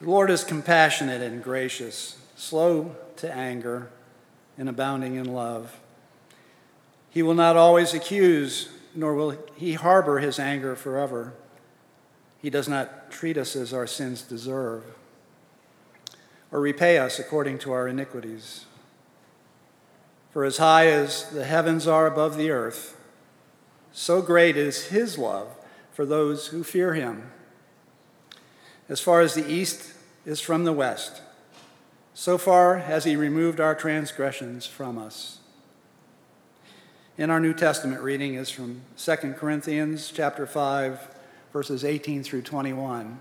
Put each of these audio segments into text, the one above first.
The Lord is compassionate and gracious, slow to anger, and abounding in love. He will not always accuse, nor will he harbor his anger forever. He does not treat us as our sins deserve, or repay us according to our iniquities. For as high as the heavens are above the earth, so great is his love for those who fear him. As far as the east is from the west, so far has he removed our transgressions from us. In our New Testament reading is from 2 Corinthians chapter 5 verses 18 through 21.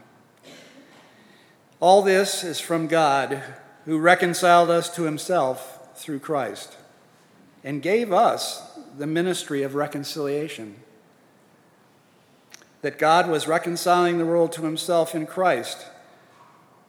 All this is from God who reconciled us to himself through Christ and gave us the ministry of reconciliation that God was reconciling the world to himself in Christ,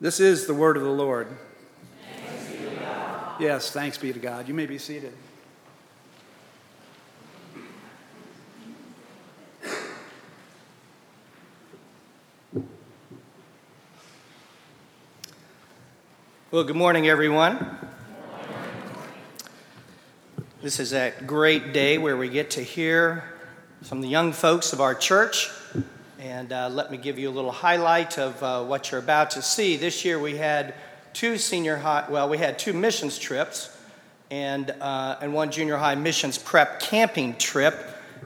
This is the word of the Lord. Thanks yes, thanks be to God. You may be seated. Well, good morning, everyone. This is that great day where we get to hear from the young folks of our church. And uh, let me give you a little highlight of uh, what you're about to see. This year we had two senior high, well, we had two missions trips and, uh, and one junior high missions prep camping trip.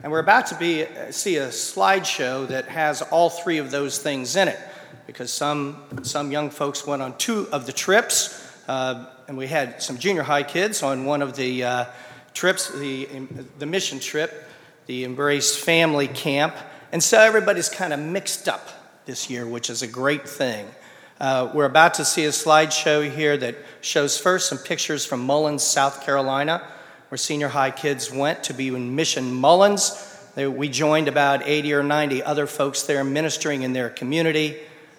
And we're about to be, uh, see a slideshow that has all three of those things in it because some, some young folks went on two of the trips. Uh, and we had some junior high kids on one of the uh, trips, the, the mission trip the Embrace Family Camp. And so everybody's kind of mixed up this year, which is a great thing. Uh, we're about to see a slideshow here that shows first some pictures from Mullins, South Carolina, where senior high kids went to be in Mission Mullins. They, we joined about 80 or 90 other folks there ministering in their community.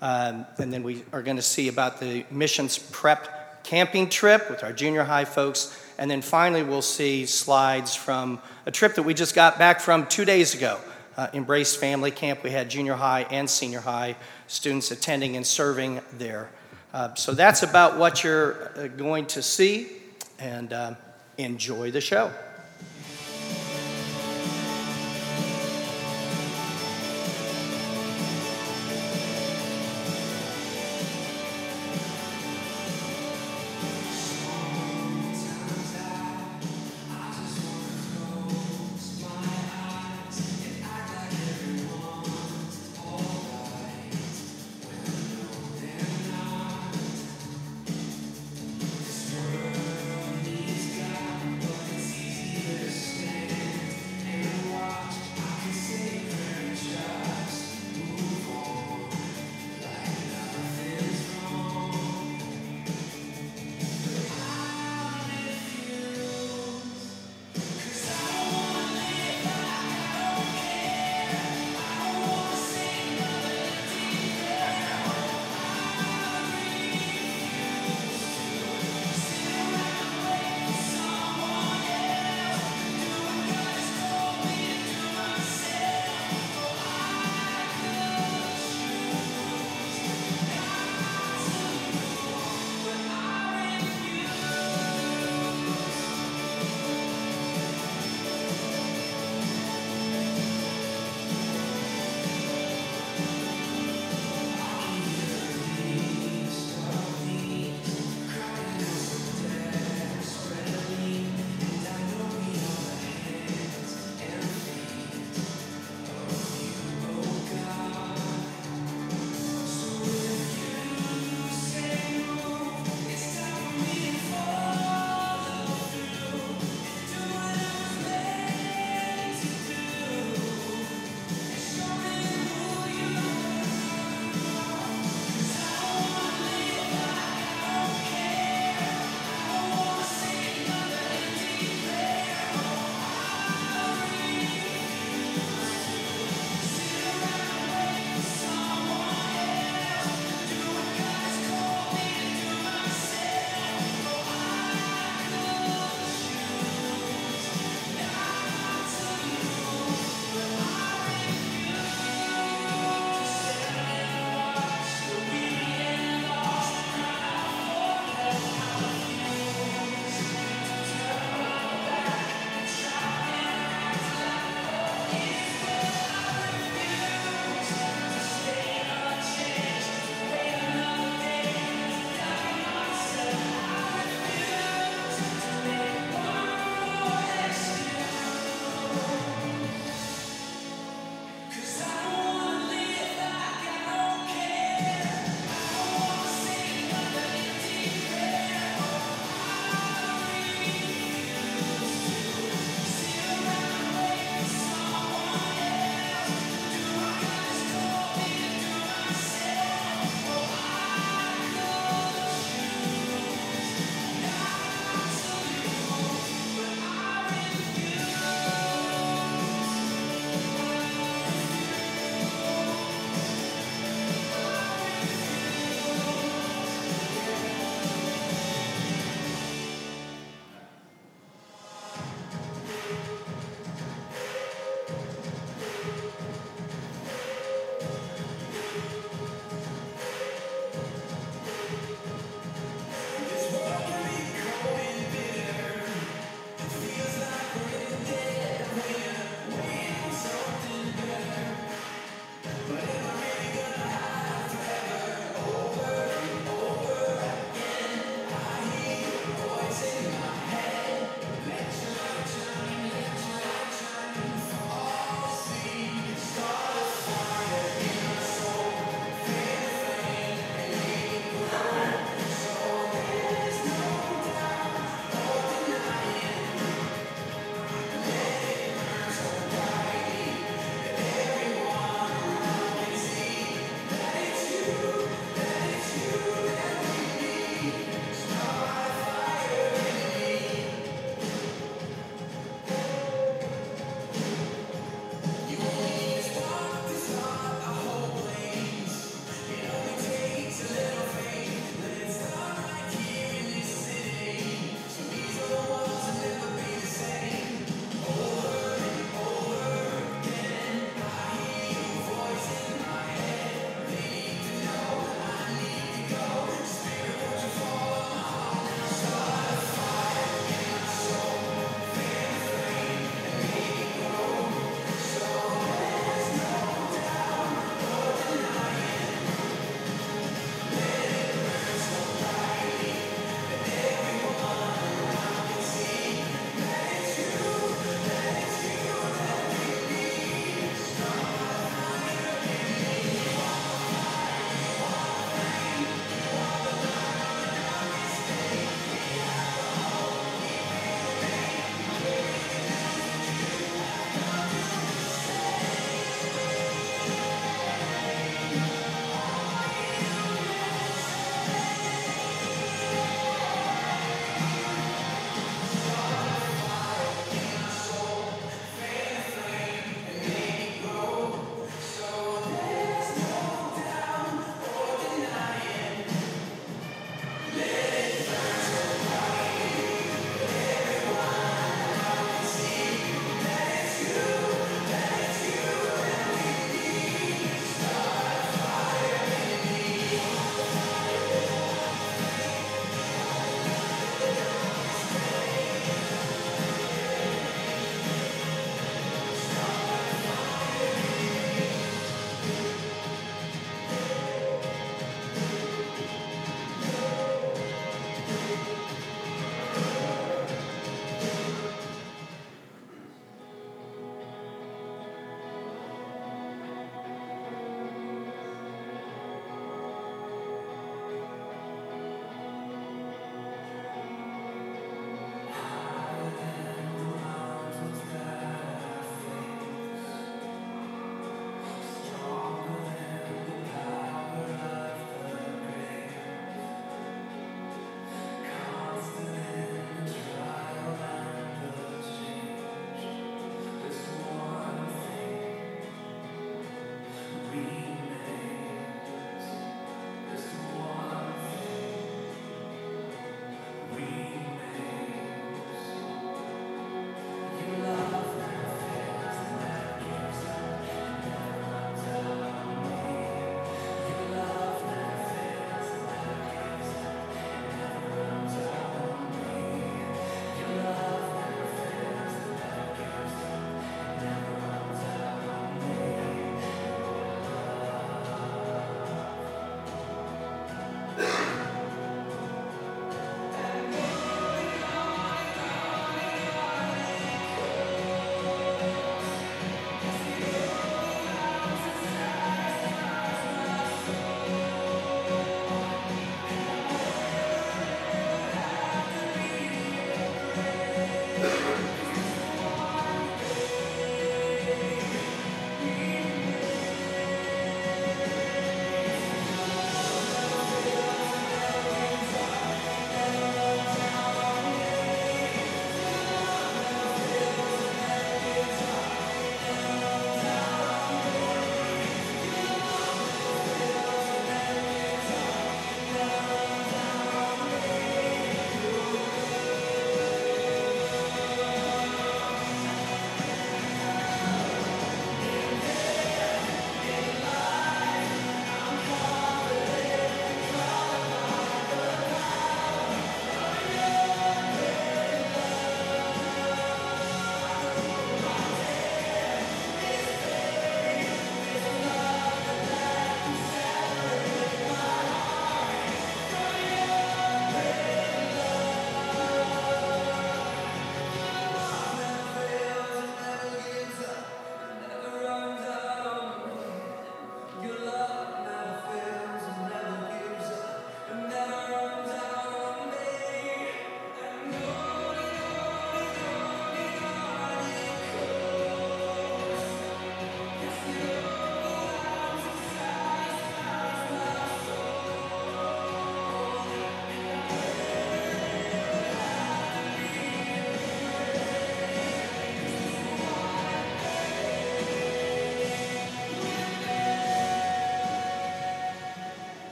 Um, and then we are going to see about the missions prep camping trip with our junior high folks and then finally, we'll see slides from a trip that we just got back from two days ago. Uh, Embrace Family Camp. We had junior high and senior high students attending and serving there. Uh, so that's about what you're uh, going to see, and uh, enjoy the show.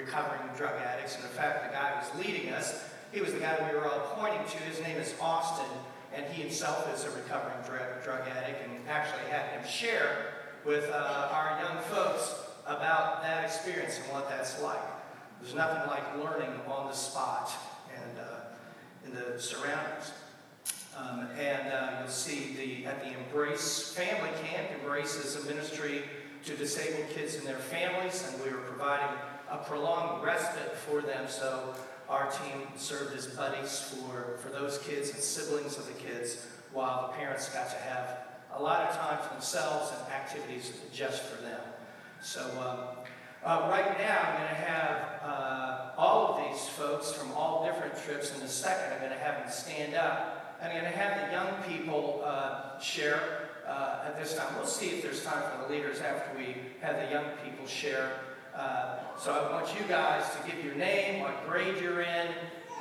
Recovering drug addicts. And in fact, the guy who was leading us, he was the guy we were all pointing to. His name is Austin, and he himself is a recovering drug, drug addict, and actually had him share with uh, our young folks about that experience and what that's like. There's nothing like learning on the spot and uh, in the surroundings. Um, and uh, you'll see the at the Embrace Family Camp. Embrace is a ministry to disabled kids and their families, and we were providing a prolonged respite for them. So our team served as buddies for, for those kids and siblings of the kids, while the parents got to have a lot of time for themselves and activities just for them. So um, uh, right now, I'm going to have uh, all of these folks from all different trips. In a second, I'm going to have them stand up. And I'm going to have the young people uh, share uh, at this time. We'll see if there's time for the leaders after we have the young people share. Uh, so I want you guys to give your name, what grade you're in,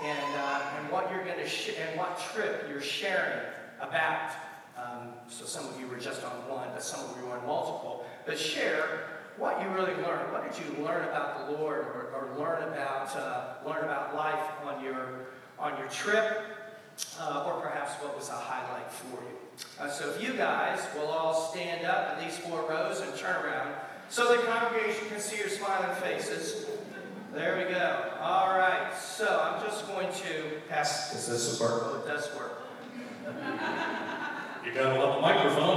and, uh, and what you're going to sh- and what trip you're sharing about. Um, so some of you were just on one, but some of you were on multiple. But share what you really learned. What did you learn about the Lord, or, or learn about uh, learn about life on your on your trip, uh, or perhaps what was a highlight for you? Uh, so if you guys will all stand up in these four rows and turn around, so the congregation can see your smiling faces. There we go. All right. So I'm just going to pass. Does this work? Oh, it does work. You gotta love the microphone.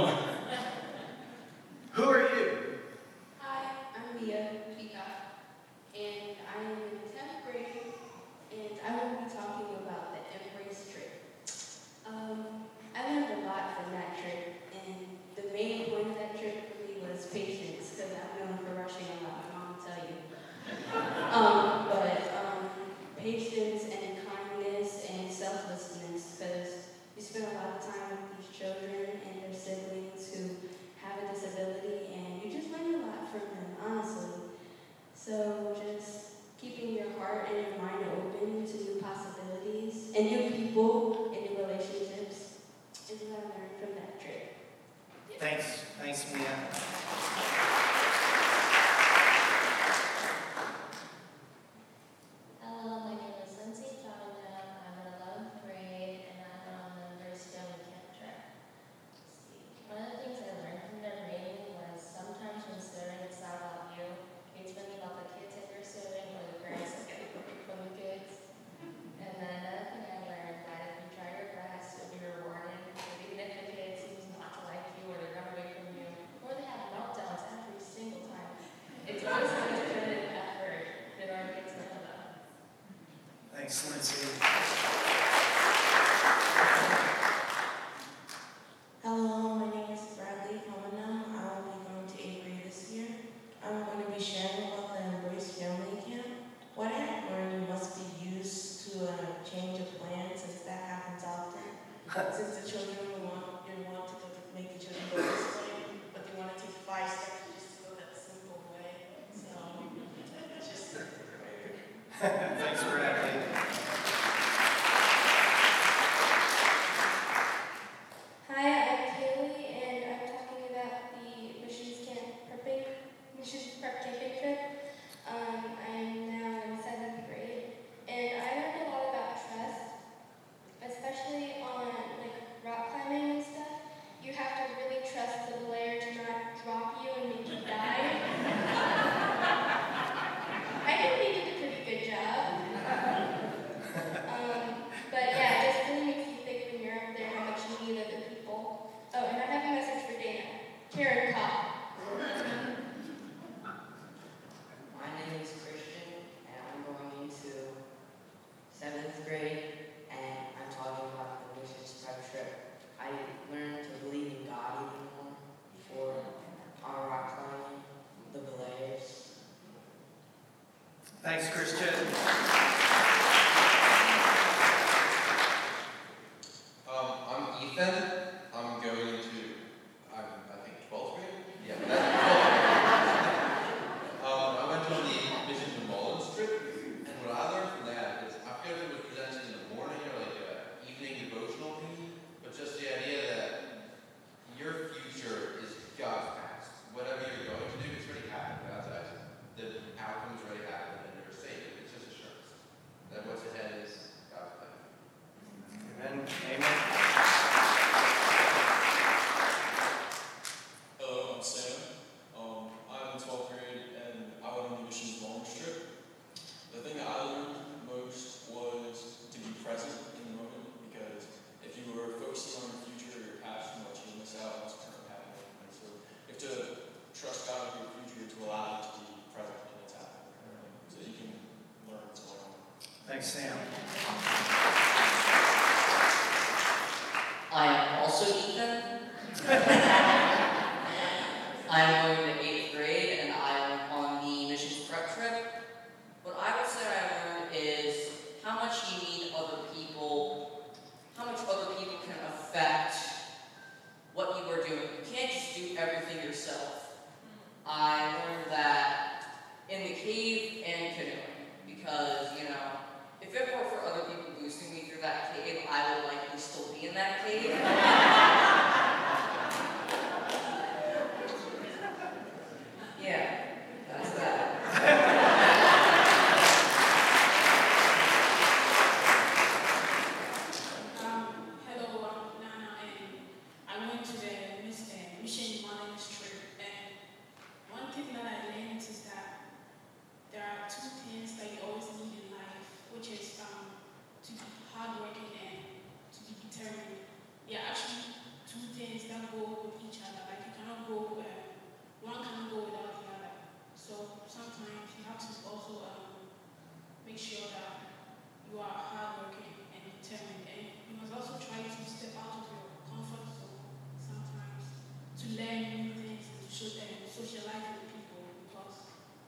to learn new things, to show socialize with people, because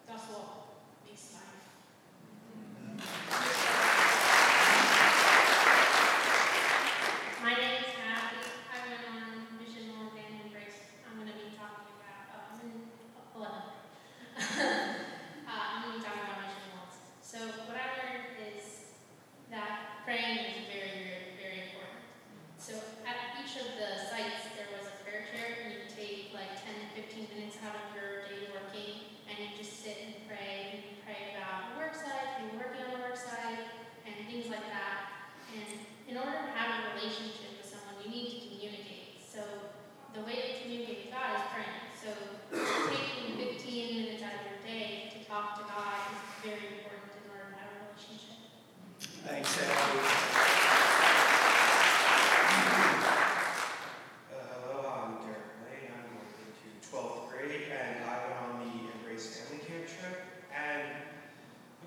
that's what makes life.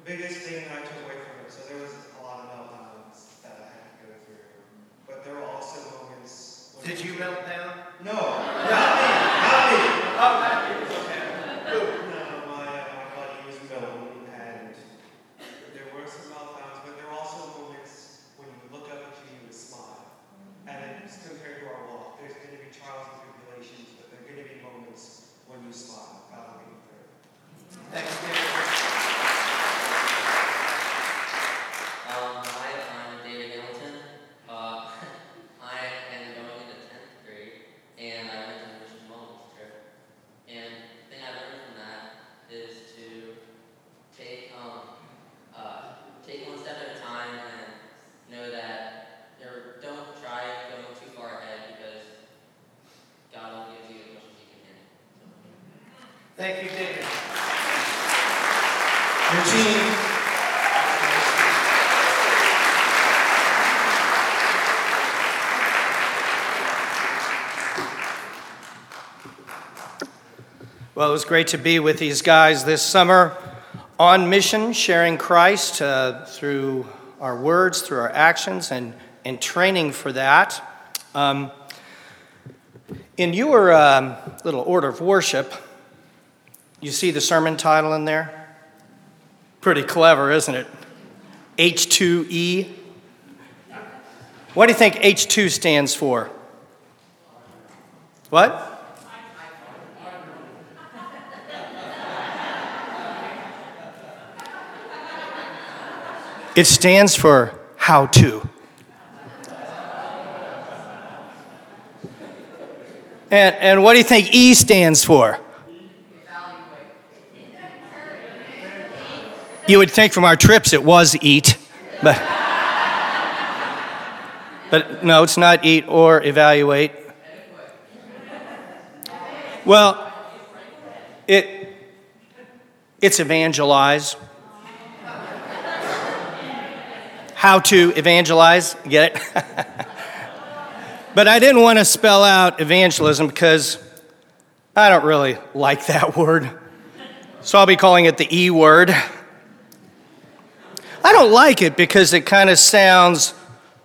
biggest thing that I took away from it, so there was a lot of meltdowns that I had to go through, but there were also moments. When Did you melt down? No, Well, it was great to be with these guys this summer on mission, sharing Christ uh, through our words, through our actions, and, and training for that. Um, in your um, little order of worship, you see the sermon title in there? Pretty clever, isn't it? H2E. What do you think H2 stands for? What? It stands for how to. And, and what do you think E stands for? You would think from our trips it was eat, but, but no, it's not eat or evaluate. Well, it, it's evangelize. how to evangelize. Get it? but I didn't want to spell out evangelism because I don't really like that word. So I'll be calling it the E word. I don't like it because it kind of sounds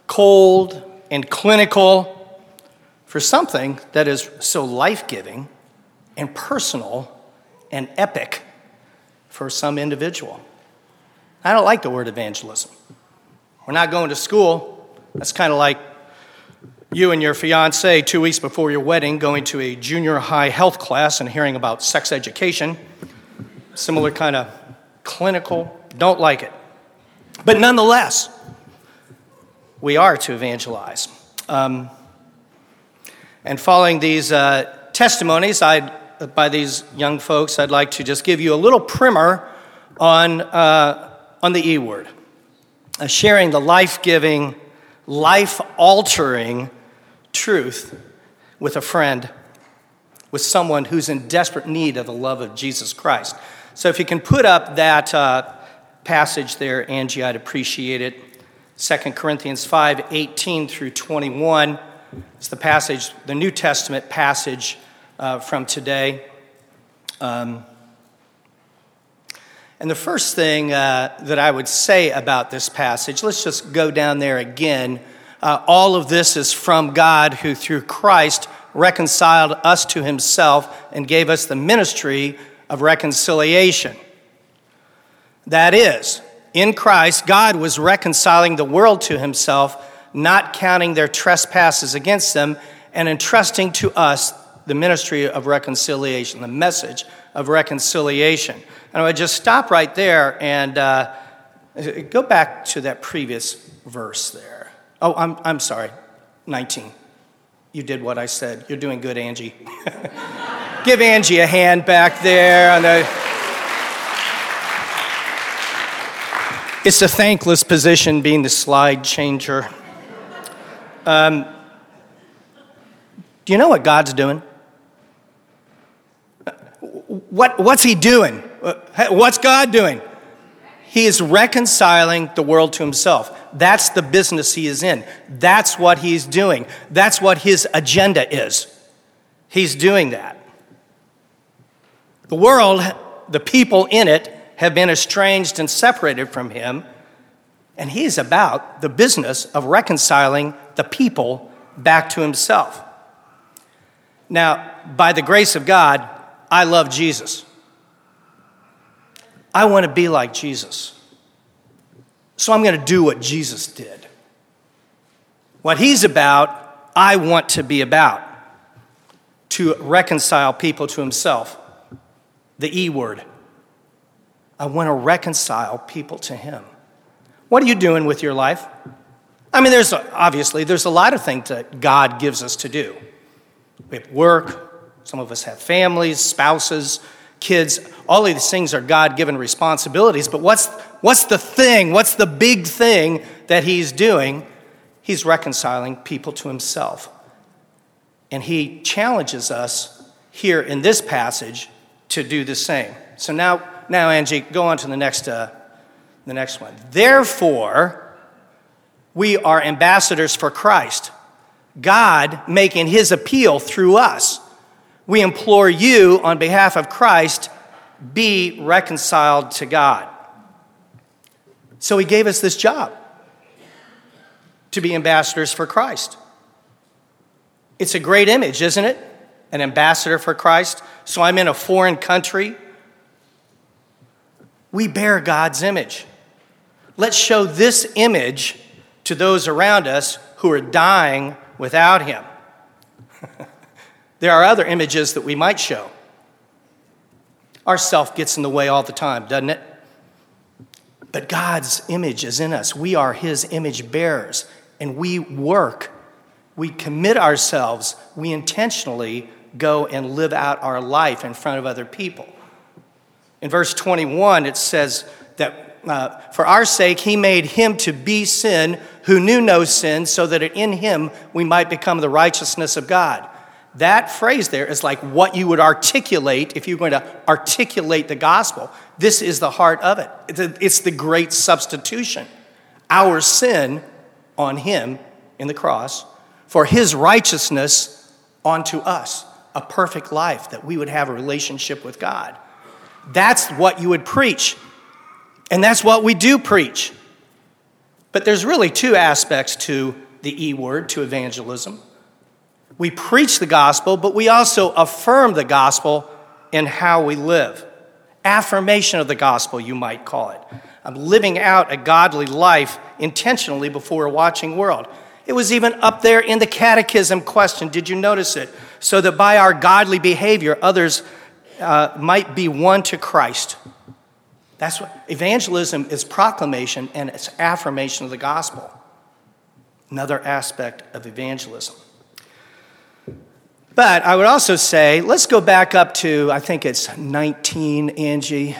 cold and clinical for something that is so life giving and personal and epic for some individual. I don't like the word evangelism. We're not going to school. That's kind of like you and your fiance two weeks before your wedding going to a junior high health class and hearing about sex education. Similar kind of clinical, don't like it. But nonetheless, we are to evangelize. Um, and following these uh, testimonies I'd, by these young folks, I'd like to just give you a little primer on, uh, on the E word, sharing the life giving, life altering truth with a friend, with someone who's in desperate need of the love of Jesus Christ. So if you can put up that uh, passage there, Angie, I'd appreciate it. 2 Corinthians 5 18 through 21. It's the passage, the New Testament passage uh, from today. Um, and the first thing uh, that I would say about this passage, let's just go down there again. Uh, all of this is from God who, through Christ, reconciled us to himself and gave us the ministry of reconciliation. That is, in Christ, God was reconciling the world to himself, not counting their trespasses against them, and entrusting to us the ministry of reconciliation, the message of reconciliation. And I would just stop right there and uh, go back to that previous verse there. Oh, I'm, I'm sorry, 19. You did what I said. You're doing good, Angie. Give Angie a hand back there on the. It's a thankless position being the slide changer. Um, do you know what God's doing? What, what's He doing? What's God doing? He is reconciling the world to Himself. That's the business He is in. That's what He's doing. That's what His agenda is. He's doing that. The world, the people in it, have been estranged and separated from him, and he's about the business of reconciling the people back to himself. Now, by the grace of God, I love Jesus. I want to be like Jesus. So I'm going to do what Jesus did. What he's about, I want to be about to reconcile people to himself. The E word. I want to reconcile people to Him. What are you doing with your life? I mean, there's obviously there's a lot of things that God gives us to do. We have work. Some of us have families, spouses, kids. All of these things are God-given responsibilities. But what's what's the thing? What's the big thing that He's doing? He's reconciling people to Himself, and He challenges us here in this passage to do the same. So now now, Angie, go on to the next, uh, the next one. Therefore, we are ambassadors for Christ, God making his appeal through us. We implore you on behalf of Christ, be reconciled to God. So he gave us this job to be ambassadors for Christ. It's a great image, isn't it? An ambassador for Christ. So I'm in a foreign country we bear God's image. Let's show this image to those around us who are dying without Him. there are other images that we might show. Our self gets in the way all the time, doesn't it? But God's image is in us. We are His image bearers, and we work, we commit ourselves, we intentionally go and live out our life in front of other people. In verse 21, it says that uh, for our sake, he made him to be sin who knew no sin, so that in him we might become the righteousness of God. That phrase there is like what you would articulate if you're going to articulate the gospel. This is the heart of it. It's the great substitution. Our sin on him in the cross, for his righteousness onto us, a perfect life that we would have a relationship with God. That's what you would preach. And that's what we do preach. But there's really two aspects to the E word, to evangelism. We preach the gospel, but we also affirm the gospel in how we live. Affirmation of the gospel, you might call it. I'm living out a godly life intentionally before a watching world. It was even up there in the catechism question. Did you notice it? So that by our godly behavior, others uh, might be won to Christ. That's what evangelism is proclamation and it's affirmation of the gospel. Another aspect of evangelism. But I would also say, let's go back up to, I think it's 19, Angie.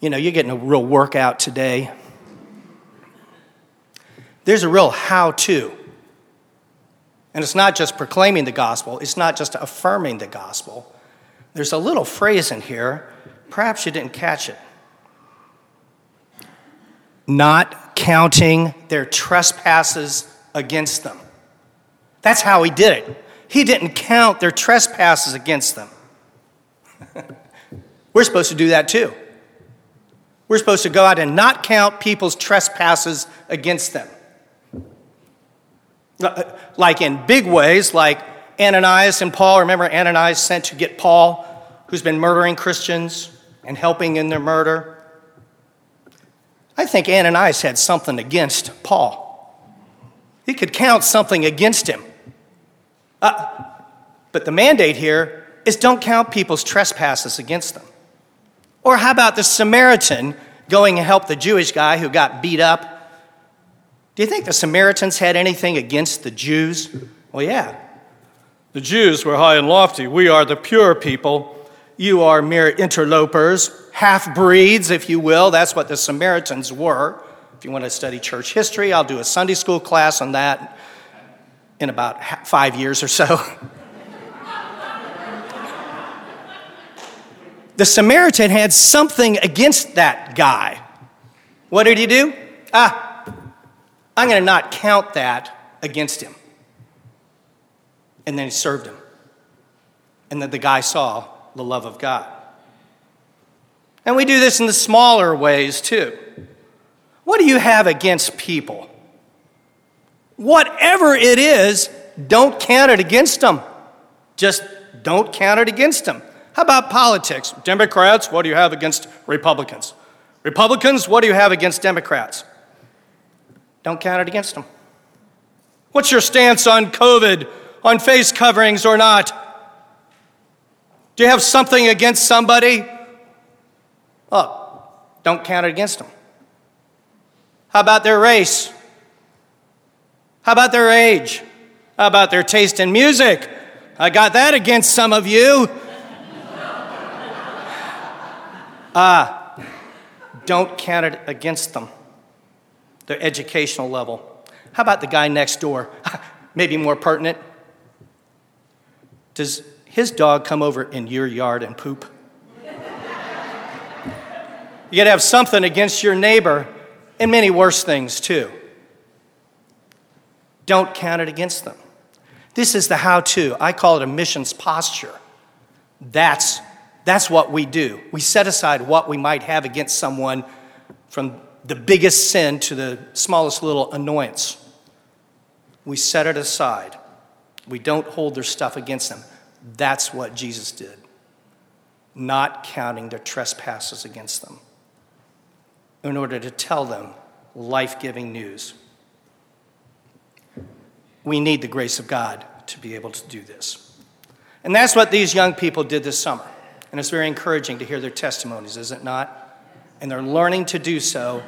You know, you're getting a real workout today. There's a real how to. And it's not just proclaiming the gospel, it's not just affirming the gospel. There's a little phrase in here, perhaps you didn't catch it. Not counting their trespasses against them. That's how he did it. He didn't count their trespasses against them. We're supposed to do that too. We're supposed to go out and not count people's trespasses against them. Uh, like in big ways, like Ananias and Paul. Remember, Ananias sent to get Paul, who's been murdering Christians and helping in their murder. I think Ananias had something against Paul. He could count something against him. Uh, but the mandate here is don't count people's trespasses against them. Or how about the Samaritan going to help the Jewish guy who got beat up? Do you think the Samaritans had anything against the Jews? Well, yeah. The Jews were high and lofty. We are the pure people. You are mere interlopers, half breeds, if you will. That's what the Samaritans were. If you want to study church history, I'll do a Sunday school class on that in about five years or so. the Samaritan had something against that guy. What did he do? Ah, I'm going to not count that against him. And then he served him. And then the guy saw the love of God. And we do this in the smaller ways too. What do you have against people? Whatever it is, don't count it against them. Just don't count it against them. How about politics? Democrats, what do you have against Republicans? Republicans, what do you have against Democrats? Don't count it against them. What's your stance on COVID, on face coverings or not? Do you have something against somebody? Oh, don't count it against them. How about their race? How about their age? How about their taste in music? I got that against some of you. Ah, uh, don't count it against them. Their educational level. How about the guy next door? Maybe more pertinent. Does his dog come over in your yard and poop? You gotta have something against your neighbor, and many worse things too. Don't count it against them. This is the how to. I call it a missions posture. That's, that's what we do. We set aside what we might have against someone from the biggest sin to the smallest little annoyance. We set it aside. We don't hold their stuff against them. That's what Jesus did, not counting their trespasses against them in order to tell them life giving news. We need the grace of God to be able to do this. And that's what these young people did this summer. And it's very encouraging to hear their testimonies, is it not? And they're learning to do so,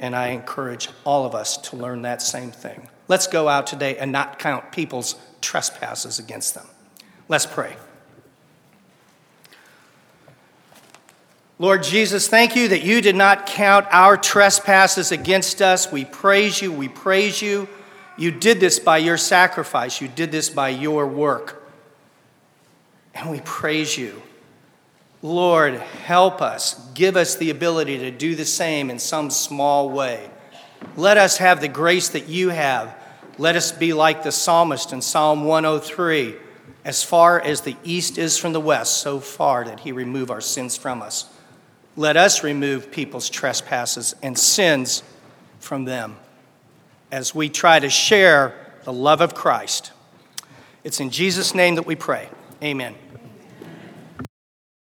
and I encourage all of us to learn that same thing. Let's go out today and not count people's trespasses against them. Let's pray. Lord Jesus, thank you that you did not count our trespasses against us. We praise you. We praise you. You did this by your sacrifice, you did this by your work. And we praise you. Lord, help us. Give us the ability to do the same in some small way. Let us have the grace that you have. Let us be like the psalmist in Psalm 103 as far as the east is from the west, so far did he remove our sins from us. Let us remove people's trespasses and sins from them as we try to share the love of Christ. It's in Jesus' name that we pray. Amen.